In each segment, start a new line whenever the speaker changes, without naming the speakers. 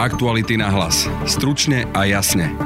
Aktuality na hlas. Stručne a jasne.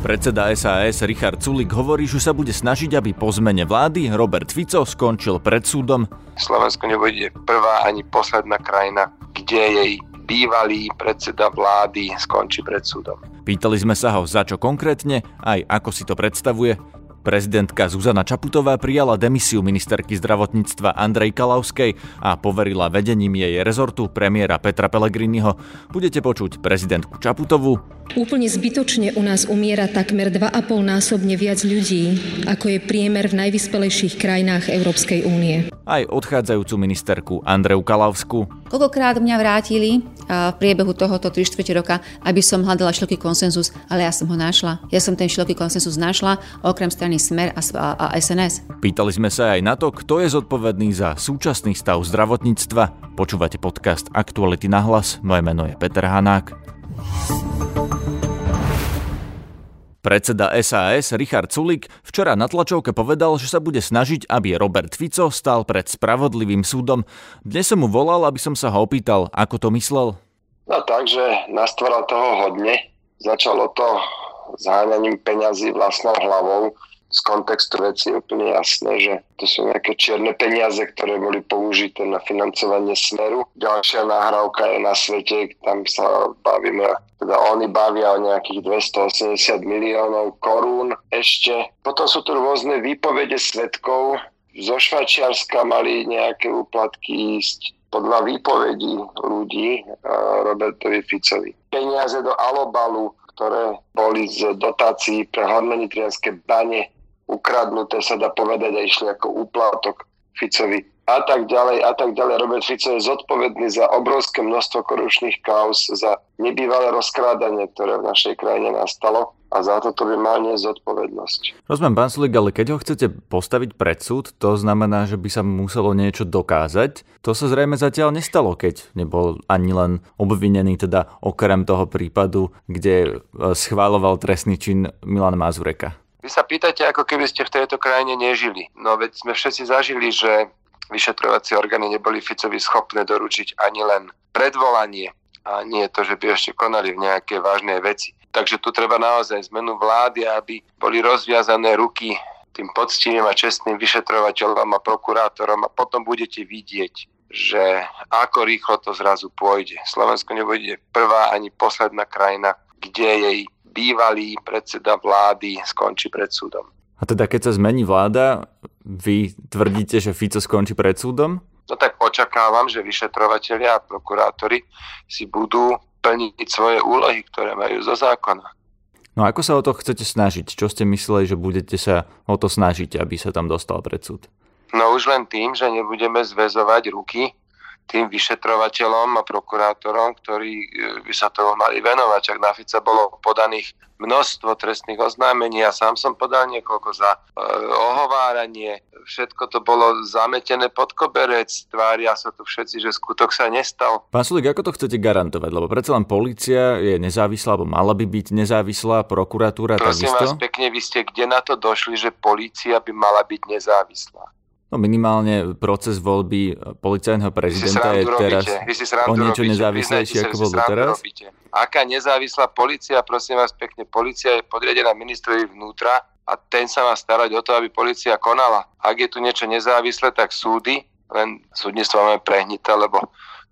Predseda SAS Richard Sulik hovorí, že sa bude snažiť, aby po zmene vlády Robert Fico skončil pred súdom.
Slovensko nebude prvá ani posledná krajina, kde jej bývalý predseda vlády skončí pred súdom.
Pýtali sme sa ho, za čo konkrétne, aj ako si to predstavuje. Prezidentka Zuzana Čaputová prijala demisiu ministerky zdravotníctva Andrej Kalavskej a poverila vedením jej rezortu premiéra Petra Pellegriniho. Budete počuť prezidentku Čaputovú.
Úplne zbytočne u nás umiera takmer 2,5 násobne viac ľudí, ako je priemer v najvyspelejších krajinách Európskej únie.
Aj odchádzajúcu ministerku Andreu Kalavsku.
Koľkokrát mňa vrátili v priebehu tohoto 3 čtvrte roka, aby som hľadala široký konsenzus, ale ja som ho našla. Ja som ten široký konsenzus našla, okrem strany Smer a, a, SNS.
Pýtali sme sa aj na to, kto je zodpovedný za súčasný stav zdravotníctva. Počúvate podcast Aktuality na hlas. Moje meno je Peter Hanák. Predseda SAS Richard Sulik včera na tlačovke povedal, že sa bude snažiť, aby Robert Fico stal pred spravodlivým súdom. Dnes som mu volal, aby som sa ho opýtal, ako to myslel.
No takže nastvoril toho hodne. Začalo to zháňaním peňazí vlastnou hlavou z kontextu veci je úplne jasné, že to sú nejaké čierne peniaze, ktoré boli použité na financovanie Smeru. Ďalšia nahrávka je na svete, tam sa bavíme, teda oni bavia o nejakých 280 miliónov korún ešte. Potom sú tu rôzne výpovede svetkov. Zo Švajčiarska mali nejaké úplatky ísť podľa výpovedí ľudí Robertovi Ficovi. Peniaze do Alobalu, ktoré boli z dotácií pre hormonitrianské bane ukradnuté, sa dá povedať, a išli ako úplatok Ficovi a tak ďalej a tak ďalej. Robert Fico je zodpovedný za obrovské množstvo korupčných kauz, za nebývalé rozkrádanie, ktoré v našej krajine nastalo a za toto by mal nie zodpovednosť.
Rozumiem, pán Sulik, ale keď ho chcete postaviť pred súd, to znamená, že by sa muselo niečo dokázať. To sa zrejme zatiaľ nestalo, keď nebol ani len obvinený, teda okrem toho prípadu, kde schváloval trestný čin Milan Mazureka.
Vy sa pýtate, ako keby ste v tejto krajine nežili. No veď sme všetci zažili, že vyšetrovacie orgány neboli Ficovi schopné doručiť ani len predvolanie a nie to, že by ešte konali v nejaké vážnej veci. Takže tu treba naozaj zmenu vlády, aby boli rozviazané ruky tým poctivým a čestným vyšetrovateľom a prokurátorom a potom budete vidieť, že ako rýchlo to zrazu pôjde. Slovensko nebude prvá ani posledná krajina, kde jej bývalý predseda vlády skončí pred súdom.
A teda keď sa zmení vláda, vy tvrdíte, že Fico skončí pred súdom?
No tak očakávam, že vyšetrovateľia a prokurátori si budú plniť svoje úlohy, ktoré majú zo zákona.
No ako sa o to chcete snažiť? Čo ste mysleli, že budete sa o to snažiť, aby sa tam dostal pred súd?
No už len tým, že nebudeme zväzovať ruky tým vyšetrovateľom a prokurátorom, ktorí e, by sa toho mali venovať. Ak na Fica bolo podaných množstvo trestných oznámení, ja sám som podal niekoľko za e, ohováranie, všetko to bolo zametené pod koberec, tvária sa tu všetci, že skutok sa nestal.
Pán Sulik, ako to chcete garantovať? Lebo predsa len policia je nezávislá, alebo mala by byť nezávislá, prokuratúra
Prosím
takisto?
vás pekne, vy ste kde na to došli, že polícia by mala byť nezávislá?
No minimálne proces voľby policajného prezidenta je teraz o niečo nezávislejší, ako bol doteraz. Robíte.
Aká nezávislá policia, prosím vás pekne, policia je podriadená ministrovi vnútra a ten sa má starať o to, aby policia konala. Ak je tu niečo nezávislé, tak súdy, len súdnictvo máme prehnité, lebo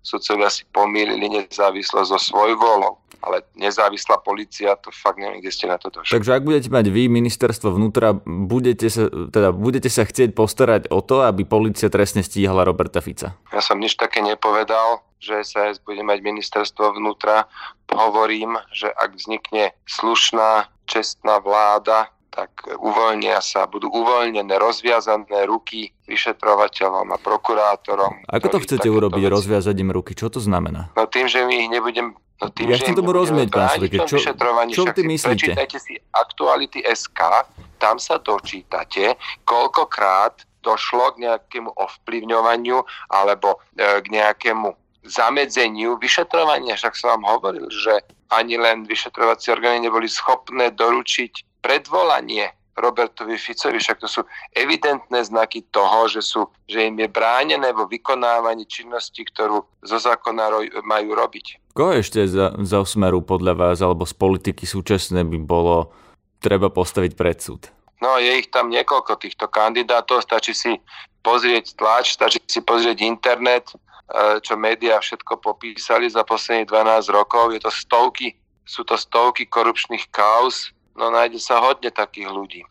sudcovia si pomýlili nezávislosť so svojvolou ale nezávislá policia, to fakt neviem, kde ste na to došli.
Takže ak budete mať vy ministerstvo vnútra, budete sa, teda budete sa chcieť postarať o to, aby policia trestne stíhala Roberta Fica?
Ja som nič také nepovedal, že SAS bude mať ministerstvo vnútra. Hovorím, že ak vznikne slušná, čestná vláda, tak uvoľnia sa, budú uvoľnené, rozviazané ruky vyšetrovateľom a prokurátorom.
Ako to chcete urobiť, veci. rozviazať im ruky? Čo to znamená?
No tým, že my ich nebudem No tým,
ja chcem tomu rozumieť, pán Slike. Čo, čo ty myslíte?
Prečítajte si Aktuality SK, tam sa dočítate, koľkokrát došlo k nejakému ovplyvňovaniu alebo e, k nejakému zamedzeniu vyšetrovania. Však som vám hovoril, že ani len vyšetrovacie orgány neboli schopné doručiť predvolanie Robertovi Ficovi, však to sú evidentné znaky toho, že, sú, že im je bránené vo vykonávaní činnosti, ktorú zo zákona majú robiť.
Koho ešte za, za smeru podľa vás alebo z politiky súčasné by bolo treba postaviť pred súd?
No je ich tam niekoľko týchto kandidátov, stačí si pozrieť tlač, stačí si pozrieť internet, e, čo médiá všetko popísali za posledných 12 rokov. Je to stovky, sú to stovky korupčných kauz, no nájde sa hodne takých ľudí.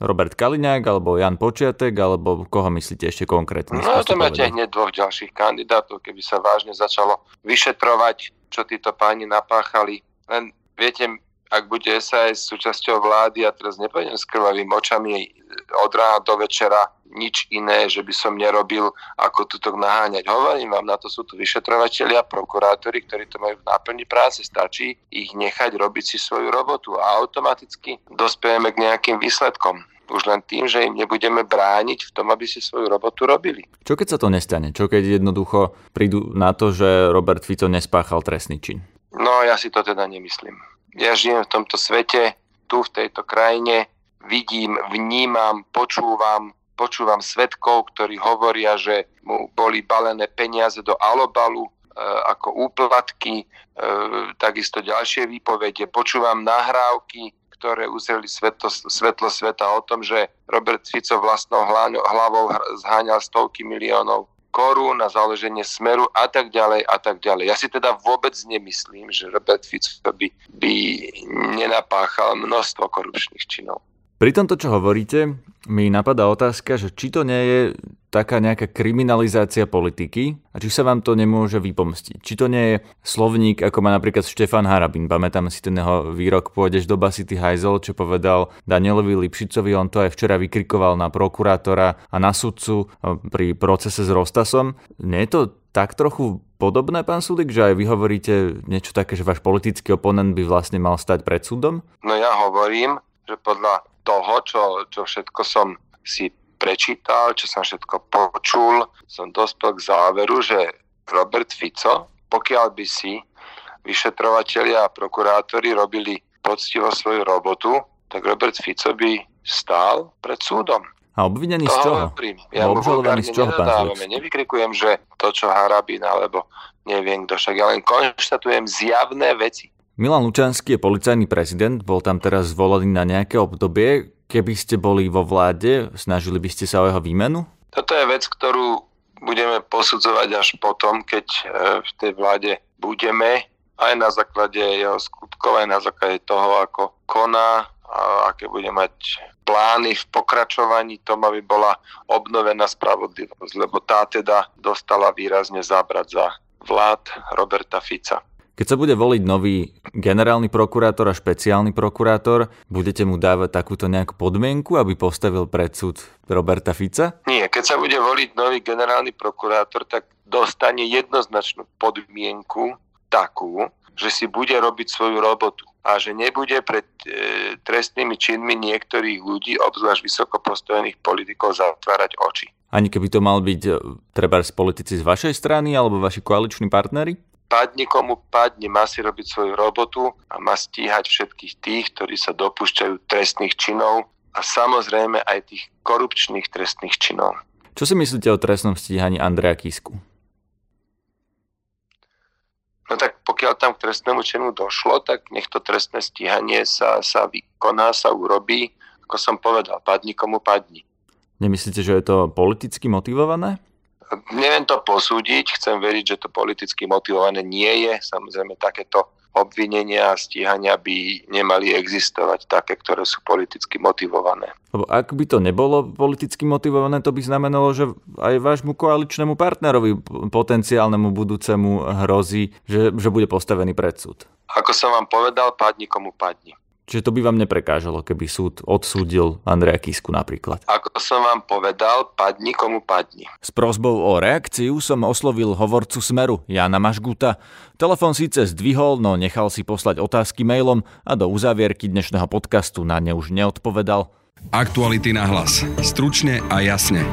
Robert Kaliňák, alebo Jan Počiatek, alebo koho myslíte ešte konkrétne?
No to máte hneď dvoch ďalších kandidátov, keby sa vážne začalo vyšetrovať, čo títo páni napáchali. Len viete, ak bude SAS súčasťou vlády, ja teraz nepovedem s krvavým očami od rána do večera nič iné, že by som nerobil, ako tuto naháňať. Hovorím vám, na to sú tu vyšetrovateľia, prokurátori, ktorí to majú v náplni práce. Stačí ich nechať robiť si svoju robotu a automaticky dospejeme k nejakým výsledkom. Už len tým, že im nebudeme brániť v tom, aby si svoju robotu robili.
Čo keď sa to nestane? Čo keď jednoducho prídu na to, že Robert Fico nespáchal trestný čin?
No, ja si to teda nemyslím ja žijem v tomto svete, tu v tejto krajine, vidím, vnímam, počúvam, počúvam svetkov, ktorí hovoria, že mu boli balené peniaze do alobalu e, ako úplatky, e, takisto ďalšie výpovede. Počúvam nahrávky, ktoré uzreli svetlo, svetlo sveta o tom, že Robert Fico vlastnou hlavou zháňal stovky miliónov korún na založenie smeru a tak ďalej a tak ďalej. Ja si teda vôbec nemyslím, že Robert Fico by, by nenapáchal množstvo korupčných činov.
Pri tomto, čo hovoríte, mi napadá otázka, že či to nie je taká nejaká kriminalizácia politiky a či sa vám to nemôže vypomstiť. Či to nie je slovník, ako má napríklad Štefan Harabin. Pamätám si ten jeho výrok Pôjdeš do basy, ty hajzel, čo povedal Danielovi Lipšicovi. On to aj včera vykrikoval na prokurátora a na sudcu e, pri procese s Rostasom. Nie je to tak trochu podobné, pán Sulik, že aj vy hovoríte niečo také, že váš politický oponent by vlastne mal stať pred súdom?
No ja hovorím, že podľa toho, čo, čo všetko som si prečítal, čo som všetko počul, som dospel k záveru, že Robert Fico, pokiaľ by si vyšetrovateľia a prokurátori robili poctivo svoju robotu, tak Robert Fico by stál pred súdom.
A obvinený z čoho?
Ja mu z čoho, pán Nevykrikujem, že to, čo Harabin, alebo neviem kto, však ja len konštatujem zjavné veci.
Milan Lučanský je policajný prezident, bol tam teraz zvolený na nejaké obdobie. Keby ste boli vo vláde, snažili by ste sa o jeho výmenu?
Toto je vec, ktorú budeme posudzovať až potom, keď e, v tej vláde budeme, aj na základe jeho skutkov, aj na základe toho, ako koná a aké bude mať plány v pokračovaní tom, aby bola obnovená spravodlivosť, lebo tá teda dostala výrazne zábrať za vlád Roberta Fica.
Keď sa bude voliť nový generálny prokurátor a špeciálny prokurátor, budete mu dávať takúto nejakú podmienku, aby postavil pred súd Roberta Fica?
Nie, keď sa bude voliť nový generálny prokurátor, tak dostane jednoznačnú podmienku takú, že si bude robiť svoju robotu a že nebude pred e, trestnými činmi niektorých ľudí, obzvlášť vysoko postavených politikov, zatvárať oči.
Ani keby to mal byť e, treba politici z vašej strany alebo vaši koaliční partnery?
Padne komu padne, má si robiť svoju robotu a má stíhať všetkých tých, ktorí sa dopúšťajú trestných činov a samozrejme aj tých korupčných trestných činov.
Čo si myslíte o trestnom stíhaní Andreja Kisku?
No tak pokiaľ tam k trestnému činu došlo, tak nech to trestné stíhanie sa, sa vykoná, sa urobí. Ako som povedal, padni komu padni.
Nemyslíte, že je to politicky motivované?
Neviem to posúdiť, chcem veriť, že to politicky motivované nie je. Samozrejme, takéto obvinenia a stíhania by nemali existovať také, ktoré sú politicky motivované.
Lebo ak by to nebolo politicky motivované, to by znamenalo, že aj vášmu koaličnému partnerovi potenciálnemu budúcemu hrozí, že, že bude postavený pred súd.
Ako som vám povedal, padni komu padni.
Čiže to by vám neprekážalo, keby súd odsúdil Andreja Kisku napríklad.
Ako som vám povedal, padni komu padni.
S prozbou o reakciu som oslovil hovorcu Smeru, Jana Mašguta. Telefón síce zdvihol, no nechal si poslať otázky mailom a do uzavierky dnešného podcastu na ne už neodpovedal.
Aktuality na hlas. Stručne a jasne.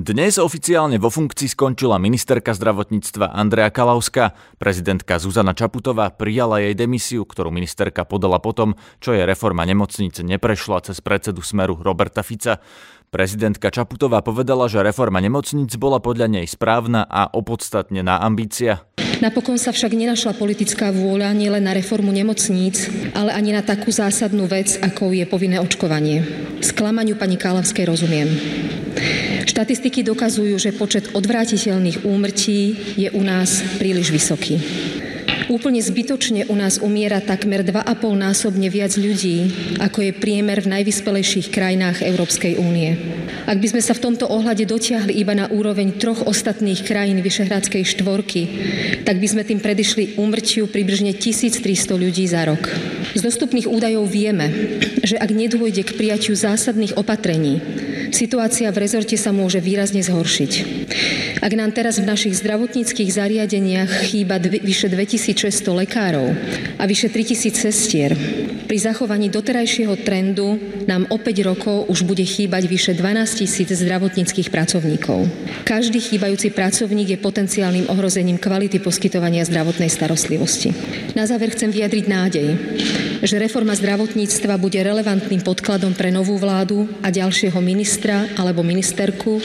Dnes oficiálne vo funkcii skončila ministerka zdravotníctva Andrea Kalauská. Prezidentka Zuzana Čaputová prijala jej demisiu, ktorú ministerka podala potom, čo je reforma nemocnice neprešla cez predsedu Smeru Roberta Fica. Prezidentka Čaputová povedala, že reforma nemocnic bola podľa nej správna a opodstatnená ambícia.
Napokon sa však nenašla politická vôľa nielen na reformu nemocníc, ale ani na takú zásadnú vec, ako je povinné očkovanie. Sklamaniu pani Kálavskej rozumiem. Štatistiky dokazujú, že počet odvrátiteľných úmrtí je u nás príliš vysoký. Úplne zbytočne u nás umiera takmer 2,5 násobne viac ľudí, ako je priemer v najvyspelejších krajinách Európskej únie. Ak by sme sa v tomto ohľade dotiahli iba na úroveň troch ostatných krajín Vyšehradskej štvorky, tak by sme tým predišli úmrtiu približne 1300 ľudí za rok. Z dostupných údajov vieme, že ak nedôjde k prijatiu zásadných opatrení, situácia v rezorte sa môže výrazne zhoršiť. Ak nám teraz v našich zdravotníckých zariadeniach chýba dv- vyše 2600 lekárov a vyše 3000 sestier, pri zachovaní doterajšieho trendu nám o 5 rokov už bude chýbať vyše 12 tisíc zdravotníckých pracovníkov. Každý chýbajúci pracovník je potenciálnym ohrozením kvality poskytovania zdravotnej starostlivosti. Na záver chcem vyjadriť nádej, že reforma zdravotníctva bude relevantným podkladom pre novú vládu a ďalšieho ministra alebo ministerku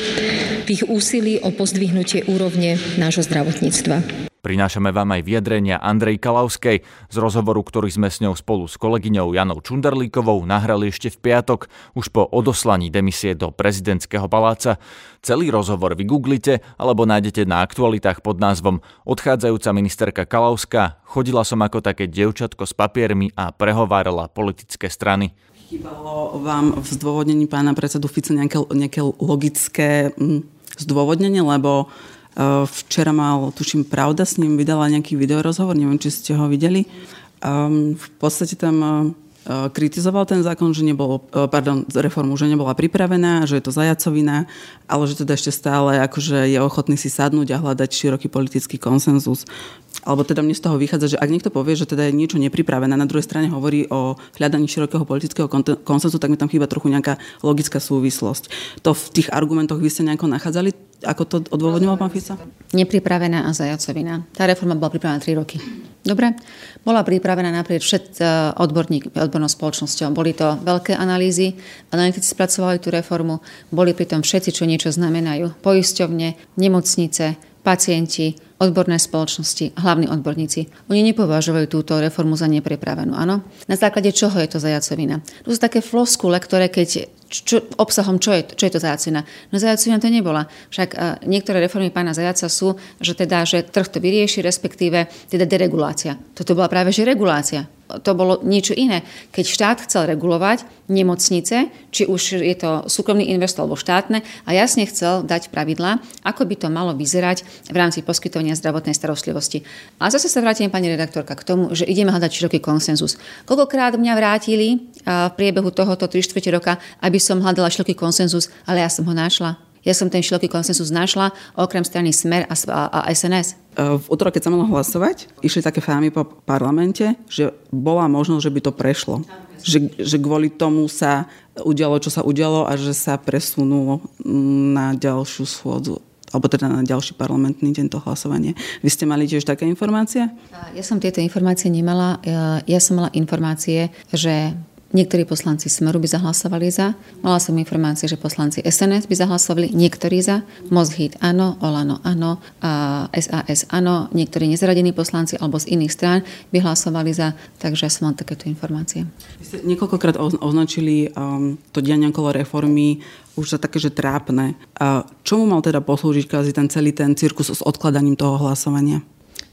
v ich úsilí o pozdvihnutie úrovne nášho zdravotníctva.
Prinášame vám aj vyjadrenia Andrej Kalavskej z rozhovoru, ktorý sme s ňou spolu s kolegyňou Janou Čunderlíkovou nahrali ešte v piatok, už po odoslaní demisie do prezidentského paláca. Celý rozhovor vygooglite alebo nájdete na aktualitách pod názvom Odchádzajúca ministerka Kalavská. Chodila som ako také dievčatko s papiermi a prehovárala politické strany.
Chýbalo vám v zdôvodnení pána predsedu Fica nejaké, nejaké logické mm, zdôvodnenie, lebo Eh, včera mal, tuším, Pravda s ním vydala nejaký videorozhovor, neviem, či ste ho videli. Um, v podstate tam uh, kritizoval ten zákon, že nebol, pardon, reformu, že nebola pripravená, že je to zajacovina, ale že teda ešte stále akože je ochotný si sadnúť a hľadať široký politický konsenzus. Alebo teda mne z toho vychádza, že ak niekto povie, že teda je niečo nepripravené, na druhej strane hovorí o hľadaní širokého politického konsenzu, tak mi tam chýba trochu nejaká logická súvislosť. To v tých argumentoch vy ste nejako nachádzali? Ako to odôvodňoval pán Fica?
Nepripravená a zajacovina. Tá reforma bola pripravená 3 roky. Dobre? Bola pripravená naprieč všet e, odborník, odbornou spoločnosťou. Boli to veľké analýzy, analytici spracovali tú reformu, boli pritom všetci, čo niečo znamenajú. Poisťovne, nemocnice, pacienti, odborné spoločnosti, hlavní odborníci. Oni nepovažujú túto reformu za nepripravenú, áno? Na základe čoho je to zajacovina? To sú také floskule, ktoré keď čo, obsahom, čo je, čo je to zajacovina? No zajacovina to nebola. Však uh, niektoré reformy pána Zajaca sú, že teda, že trh to vyrieši, respektíve teda deregulácia. Toto bola práve že regulácia to bolo niečo iné. Keď štát chcel regulovať nemocnice, či už je to súkromný investor alebo štátne, a jasne chcel dať pravidlá, ako by to malo vyzerať v rámci poskytovania zdravotnej starostlivosti. A zase sa vrátim, pani redaktorka, k tomu, že ideme hľadať široký konsenzus. Koľkokrát mňa vrátili v priebehu tohoto 3 čtvrte roka, aby som hľadala široký konsenzus, ale ja som ho našla. Ja som ten široký konsensus našla, okrem strany Smer a, a, a SNS.
E, v útorok, keď sa malo hlasovať, išli také fámy po parlamente, že bola možnosť, že by to prešlo. Že, že kvôli tomu sa udialo, čo sa udialo a že sa presunulo na ďalšiu schôdzu alebo teda na ďalší parlamentný deň to hlasovanie. Vy ste mali tiež také informácie?
Ja som tieto informácie nemala. Ja, ja som mala informácie, že Niektorí poslanci Smeru by zahlasovali za. Mala som informácie, že poslanci SNS by zahlasovali, niektorí za. Mozhit áno, Olano áno, a SAS áno, niektorí nezradení poslanci alebo z iných strán by hlasovali za. Takže som mám takéto informácie.
Vy ste niekoľkokrát označili um, to dianie okolo reformy už za také, že trápne. A čomu mal teda poslúžiť kvázi ten celý ten cirkus s odkladaním toho hlasovania?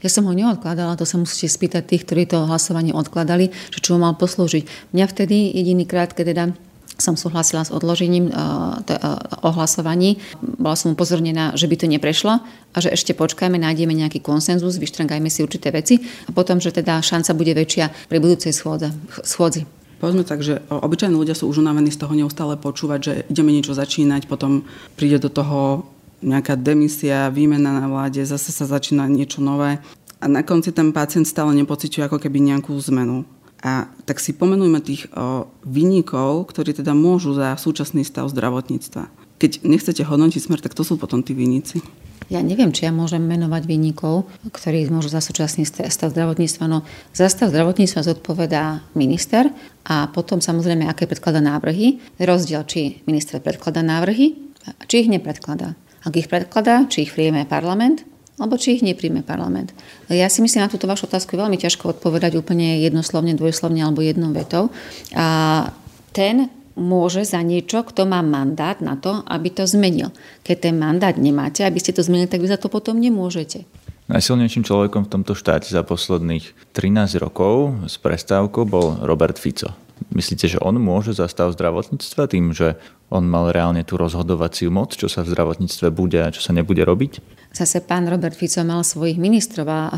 Ja som ho neodkladala, to sa musíte spýtať tých, ktorí to hlasovanie odkladali, že čo mal poslúžiť. Mňa vtedy jediný krát, keď teda som súhlasila s odložením t- uh, o hlasovaní. Bola som upozornená, že by to neprešlo a že ešte počkajme, nájdeme nejaký konsenzus, vyštrangajme si určité veci a potom, že teda šanca bude väčšia pri budúcej schôdze, schôdzi.
Povedzme tak, že obyčajní ľudia sú už unavení z toho neustále počúvať, že ideme niečo začínať, potom príde do toho nejaká demisia, výmena na vláde, zase sa začína niečo nové a na konci ten pacient stále nepociťuje ako keby nejakú zmenu. A tak si pomenujme tých o, vynikov, ktorí teda môžu za súčasný stav zdravotníctva. keď nechcete hodnotiť smer, tak to sú potom tí viníci.
Ja neviem, či ja môžem menovať výnikov, ktorí môžu za súčasný stav zdravotníctva. No, za stav zdravotníctva zodpovedá minister a potom samozrejme, aké predkladá návrhy. Rozdiel, či minister predkladá návrhy, či ich nepredkladá. Ak ich predkladá, či ich príjme parlament, alebo či ich nepríjme parlament. Ja si myslím, na túto vašu otázku je veľmi ťažko odpovedať úplne jednoslovne, dvojslovne alebo jednou vetou. A ten môže za niečo, kto má mandát na to, aby to zmenil. Keď ten mandát nemáte, aby ste to zmenili, tak vy za to potom nemôžete.
Najsilnejším človekom v tomto štáte za posledných 13 rokov s prestávkou bol Robert Fico. Myslíte, že on môže za stav zdravotníctva tým, že on mal reálne tú rozhodovaciu moc, čo sa v zdravotníctve bude a čo sa nebude robiť?
Zase pán Robert Fico mal svojich ministrov a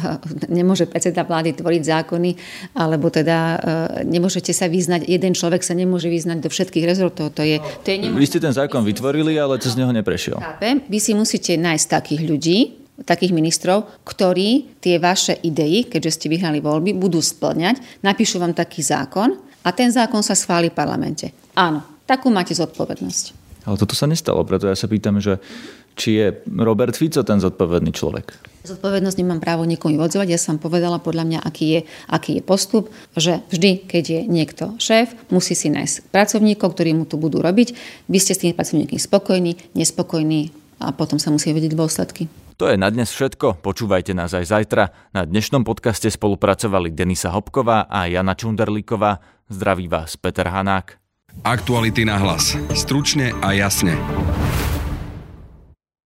nemôže predseda vlády tvoriť zákony, alebo teda e, nemôžete sa vyznať, jeden človek sa nemôže vyznať do všetkých rezortov. To je, to je
Vy ste ten zákon vytvorili, ale to z neho neprešiel.
Chápem. Vy si musíte nájsť takých ľudí, takých ministrov, ktorí tie vaše idei, keďže ste vyhrali voľby, budú splňať, napíšu vám taký zákon a ten zákon sa schváli v parlamente. Áno, takú máte zodpovednosť.
Ale toto sa nestalo, preto ja sa pýtam, že či je Robert Fico ten zodpovedný človek.
Zodpovednosť nemám právo niekomu vyvodzovať. Ja som povedala podľa mňa, aký je, aký je postup, že vždy, keď je niekto šéf, musí si nájsť pracovníkov, ktorí mu to budú robiť. Vy ste s tými pracovníkmi spokojní, nespokojní a potom sa musí vedieť dôsledky.
To je na dnes všetko. Počúvajte nás aj zajtra. Na dnešnom podcaste spolupracovali Denisa Hopková a Jana Čunderlíková. Zdraví vás Peter Hanák.
Aktuality na hlas. Stručne a jasne.